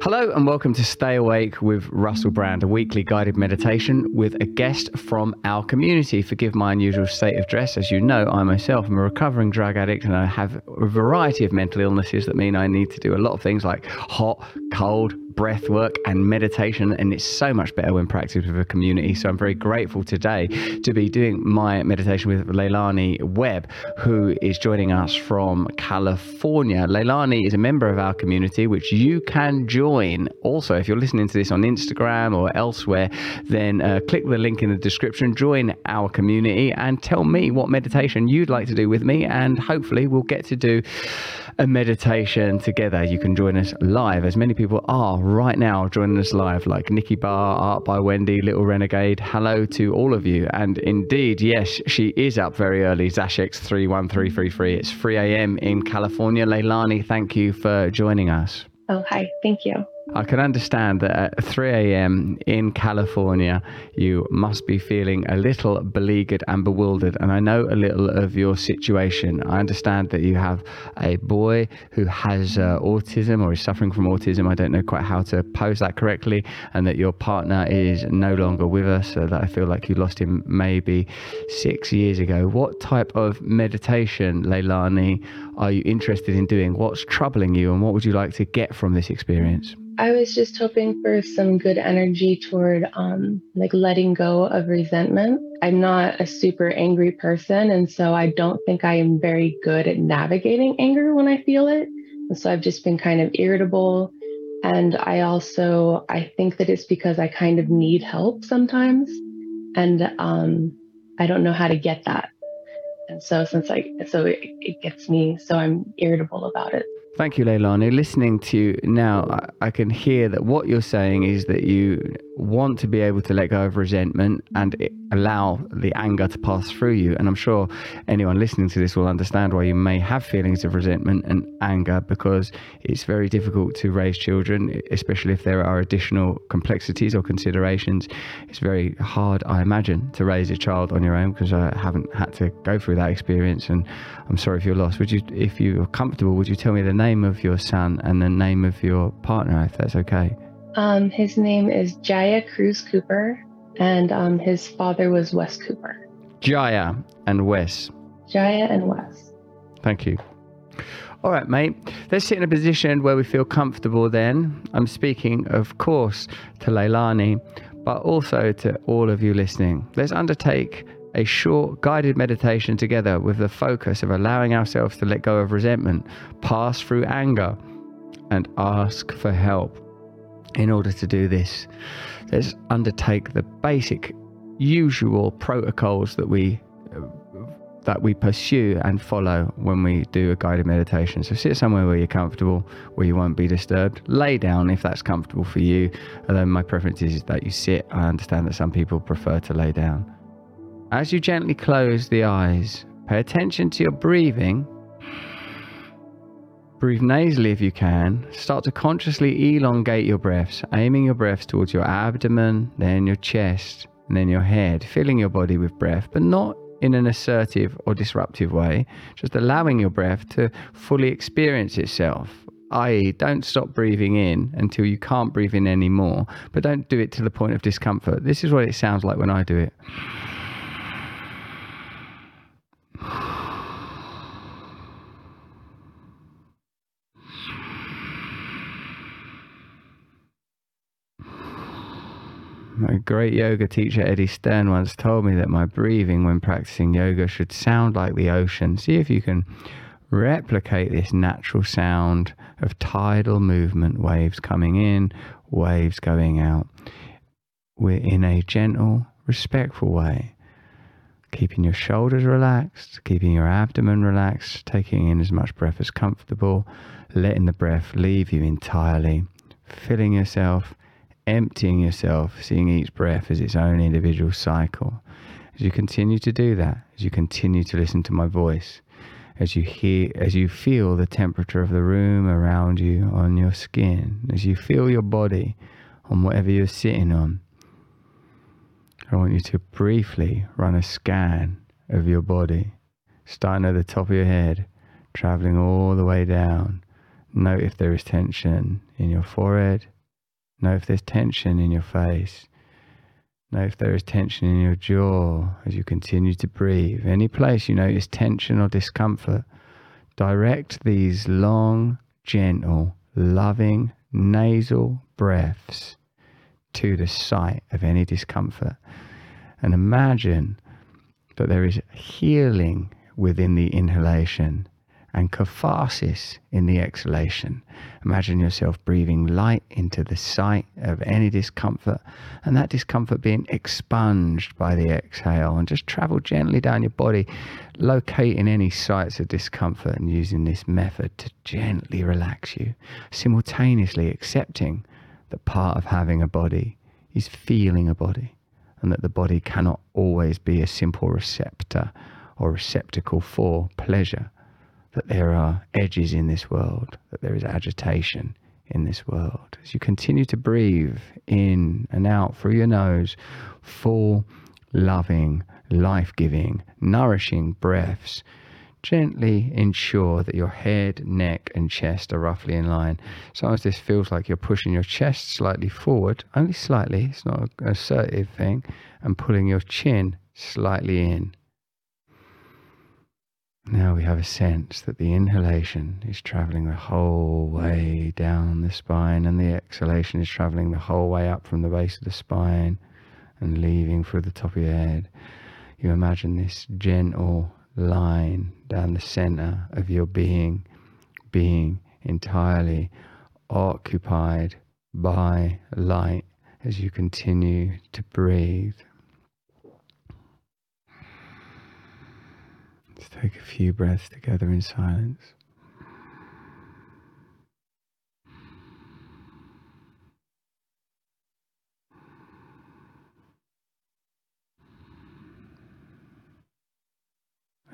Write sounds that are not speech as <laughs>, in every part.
Hello and welcome to Stay Awake with Russell Brand, a weekly guided meditation with a guest from our community. Forgive my unusual state of dress. As you know, I myself am a recovering drug addict and I have a variety of mental illnesses that mean I need to do a lot of things like hot, cold, breath work and meditation, and it's so much better when practiced with a community. So I'm very grateful today to be doing my meditation with Leilani Webb, who is joining us from California. Leilani is a member of our community, which you can join. Also, if you're listening to this on Instagram or elsewhere, then uh, click the link in the description, join our community, and tell me what meditation you'd like to do with me, and hopefully we'll get to do a meditation together. You can join us live, as many people are right now joining us live, like Nikki Barr, Art by Wendy, Little Renegade. Hello to all of you. And indeed, yes, she is up very early. Zashex31333. It's 3 a.m. in California. Leilani, thank you for joining us. Oh, hi. Thank you. I can understand that at 3 a.m. in California, you must be feeling a little beleaguered and bewildered. And I know a little of your situation. I understand that you have a boy who has uh, autism or is suffering from autism. I don't know quite how to pose that correctly. And that your partner is no longer with us. So that I feel like you lost him maybe six years ago. What type of meditation, Leilani, are you interested in doing? What's troubling you? And what would you like to get from this experience? I was just hoping for some good energy toward um, like letting go of resentment. I'm not a super angry person, and so I don't think I am very good at navigating anger when I feel it. And so I've just been kind of irritable. And I also I think that it's because I kind of need help sometimes, and um, I don't know how to get that. And so since I so it, it gets me so I'm irritable about it. Thank you, Leilani. Listening to you now, I, I, can hear that what you're saying is that you want to be able to let go of resentment and allow the anger to pass through you. And I'm sure anyone listening to this will understand why you may have feelings of resentment and anger because it's very difficult to raise children, especially if there are additional complexities or considerations. It's very hard, I imagine, to raise a child on your own because I haven't had to go through that experience. And I'm sorry if you're lost. Would you, if you're comfortable, would you tell me the name of your son and the name of your partner, if that's okay? Um, his name is Jaya Cruz Cooper, and um, his father was Wes Cooper. Jaya and Wes. Jaya and Wes. Thank you. All right, mate. Let's sit in a position where we feel comfortable then. I'm speaking, of course, to Leilani, but also to all of you listening. Let's undertake a short guided meditation together with the focus of allowing ourselves to let go of resentment, pass through anger, and ask for help. In order to do this, let's undertake the basic, usual protocols that we that we pursue and follow when we do a guided meditation. So sit somewhere where you're comfortable, where you won't be disturbed. Lay down if that's comfortable for you. Although my preference is that you sit. I understand that some people prefer to lay down. As you gently close the eyes, pay attention to your breathing. Breathe nasally if you can. Start to consciously elongate your breaths, aiming your breaths towards your abdomen, then your chest, and then your head, filling your body with breath, but not in an assertive or disruptive way, just allowing your breath to fully experience itself. I.e., don't stop breathing in until you can't breathe in anymore, but don't do it to the point of discomfort. This is what it sounds like when I do it. My great yoga teacher Eddie Stern once told me that my breathing when practicing yoga should sound like the ocean. See if you can replicate this natural sound of tidal movement, waves coming in, waves going out. We're in a gentle, respectful way. Keeping your shoulders relaxed, keeping your abdomen relaxed, taking in as much breath as comfortable, letting the breath leave you entirely, filling yourself emptying yourself, seeing each breath as its own individual cycle. As you continue to do that, as you continue to listen to my voice, as you hear, as you feel the temperature of the room around you on your skin, as you feel your body on whatever you're sitting on, I want you to briefly run a scan of your body, starting at the top of your head, traveling all the way down Note if there is tension in your forehead. Note if there's tension in your face. Know if there is tension in your jaw as you continue to breathe. Any place you notice tension or discomfort, direct these long, gentle, loving, nasal breaths to the site of any discomfort. And imagine that there is healing within the inhalation and catharsis in the exhalation. Imagine yourself breathing light into the site of any discomfort and that discomfort being expunged by the exhale. And just travel gently down your body, locating any sites of discomfort and using this method to gently relax you, simultaneously accepting that part of having a body is feeling a body and that the body cannot always be a simple receptor or receptacle for pleasure that there are edges in this world, that there is agitation in this world. As you continue to breathe in and out through your nose, full, loving, life giving, nourishing breaths, gently ensure that your head, neck, and chest are roughly in line. Sometimes this feels like you're pushing your chest slightly forward, only slightly, it's not an assertive thing, and pulling your chin slightly in. Now we have a sense that the inhalation is traveling the whole way down the spine, and the exhalation is traveling the whole way up from the base of the spine and leaving through the top of your head. You imagine this gentle line down the center of your being, being entirely occupied by light as you continue to breathe. Take a few breaths together in silence.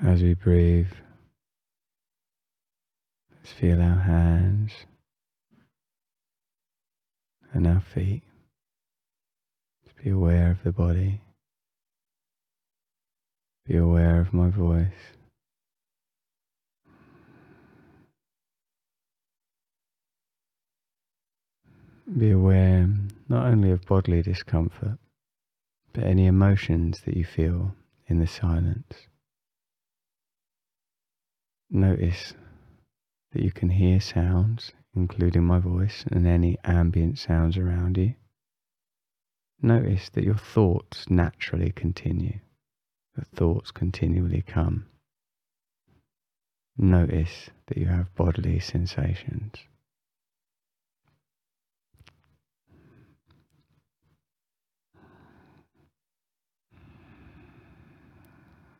As we breathe, let's feel our hands and our feet. Let's be aware of the body. Be aware of my voice. Be aware not only of bodily discomfort, but any emotions that you feel in the silence. Notice that you can hear sounds, including my voice and any ambient sounds around you. Notice that your thoughts naturally continue, that thoughts continually come. Notice that you have bodily sensations.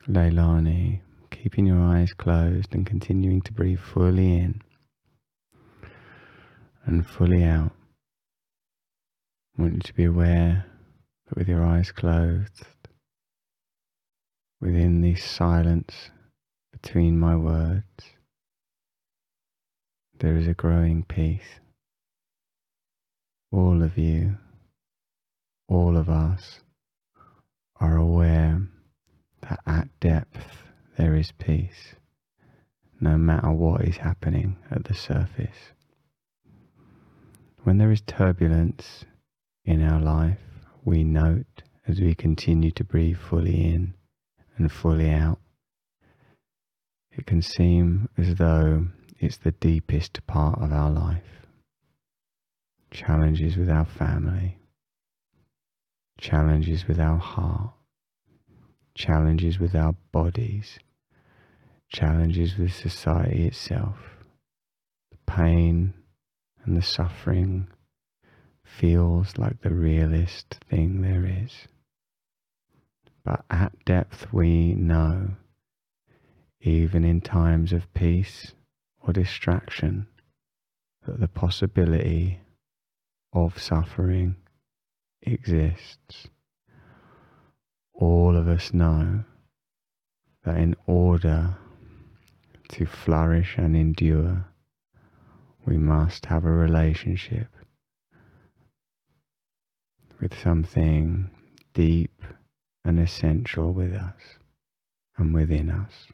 Leilani, keeping your eyes closed and continuing to breathe fully in and fully out. I want you to be aware that with your eyes closed, within the silence between my words, there is a growing peace. All of you, all of us, are aware that at depth there is peace, no matter what is happening at the surface. When there is turbulence in our life, we note as we continue to breathe fully in and fully out. It can seem as though it's the deepest part of our life. Challenges with our family, challenges with our heart, challenges with our bodies, challenges with society itself, the pain and the suffering feels like the realest thing there is. But at depth we know, even in times of peace or distraction, that the possibility of suffering exists all of us know that in order to flourish and endure, we must have a relationship with something deep and essential with us and within us.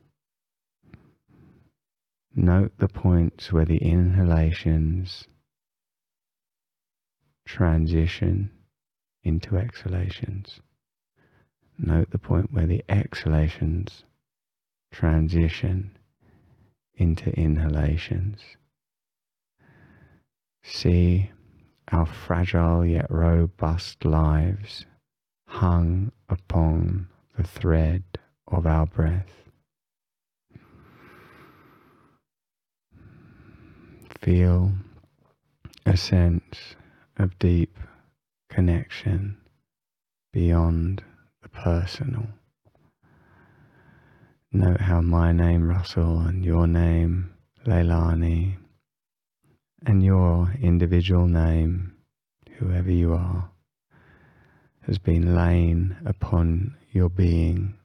Note the points where the inhalations transition into exhalations. Note the point where the exhalations transition into inhalations. See our fragile yet robust lives hung upon the thread of our breath. Feel a sense of deep connection beyond the personal. Note how my name Russell and your name Leilani and your individual name, whoever you are, has been lain upon your being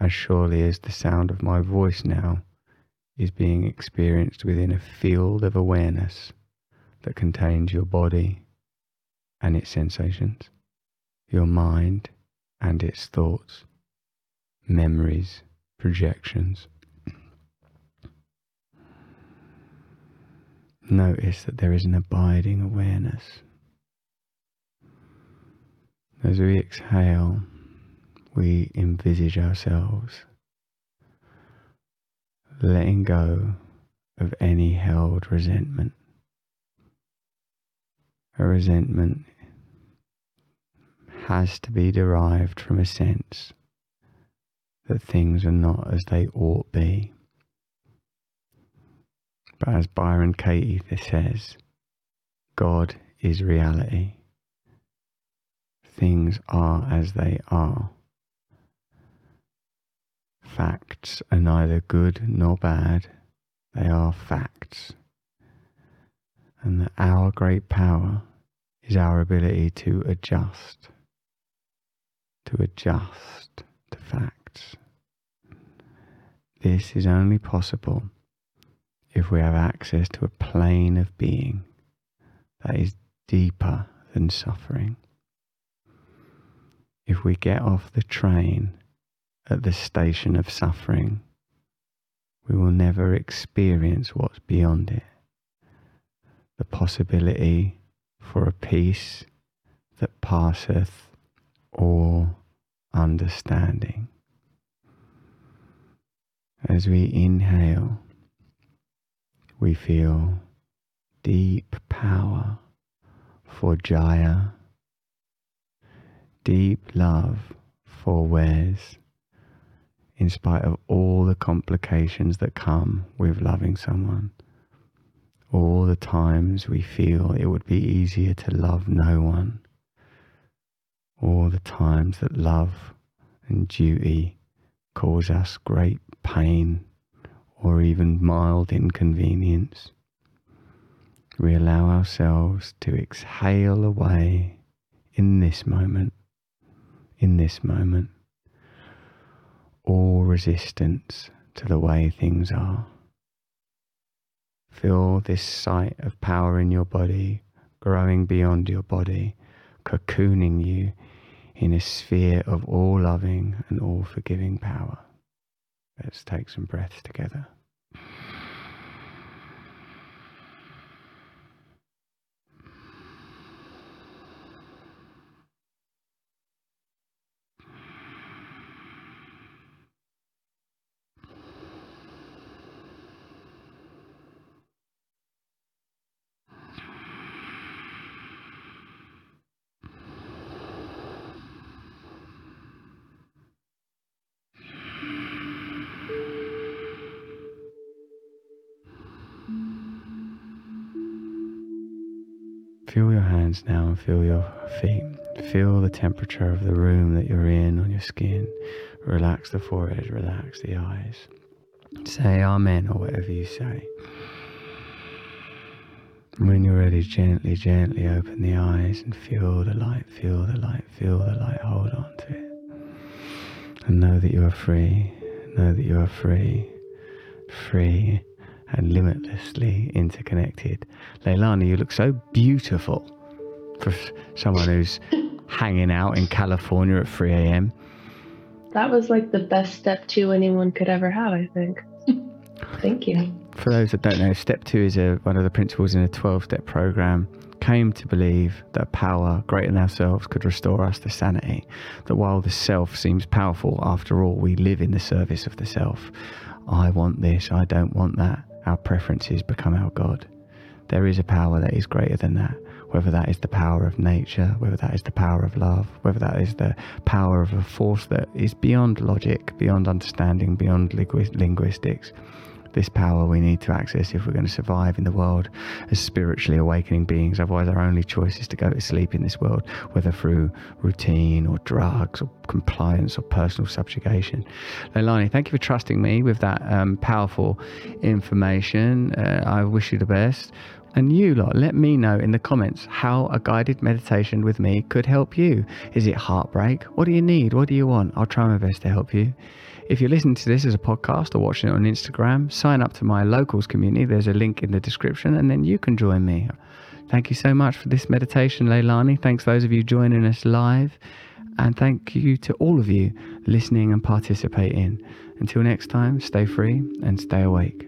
as surely as the sound of my voice now is being experienced within a field of awareness that contains your body and its sensations, your mind and its thoughts, memories, projections. Notice that there is an abiding awareness. As we exhale, we envisage ourselves letting go of any held resentment. A resentment has to be derived from a sense that things are not as they ought be. But as Byron Katie says, God is reality. Things are as they are. Facts are neither good nor bad, they are facts. And that our great power is our ability to adjust, to adjust to facts. This is only possible if we have access to a plane of being that is deeper than suffering. If we get off the train at the station of suffering, we will never experience what's beyond it. The possibility for a peace that passeth all understanding. As we inhale, we feel deep power for Jaya, deep love for Wes, in spite of all the complications that come with loving someone. All the times we feel it would be easier to love no one. All the times that love and duty cause us great pain or even mild inconvenience. We allow ourselves to exhale away in this moment, in this moment, all resistance to the way things are. Feel this site of power in your body growing beyond your body, cocooning you in a sphere of all loving and all forgiving power. Let's take some breaths together. Feel your hands now and feel your feet. Feel the temperature of the room that you're in on your skin. Relax the forehead, relax the eyes. Say Amen or whatever you say. When you're ready, gently, gently open the eyes and feel the light, feel the light, feel the light. Hold on to it. And know that you are free. Know that you are free. Free and limitlessly interconnected. Leilani, you look so beautiful for someone who's <laughs> hanging out in California at 3 a.m. That was like the best step two anyone could ever have, I think. <laughs> Thank you. For those that don't know, step two is a, one of the principles in a 12 step program. Came to believe that power greater than ourselves could restore us to sanity. That while the self seems powerful, after all, we live in the service of the self. I want this, I don't want that. Our preferences become our God. There is a power that is greater than that whether that is the power of nature, whether that is the power of love, whether that is the power of a force that is beyond logic, beyond understanding, beyond linguistics. This power we need to access if we're going to survive in the world as spiritually awakening beings. Otherwise, our only choice is to go to sleep in this world, whether through routine or drugs or compliance or personal subjugation. Leilani, thank you for trusting me with that um, powerful information. Uh, I wish you the best. And you lot, let me know in the comments how a guided meditation with me could help you. Is it heartbreak? What do you need? What do you want? I'll try my best to help you. If you're listening to this as a podcast or watching it on Instagram, sign up to my locals community. There's a link in the description, and then you can join me. Thank you so much for this meditation, Leilani. Thanks those of you joining us live. And thank you to all of you listening and participating. Until next time, stay free and stay awake.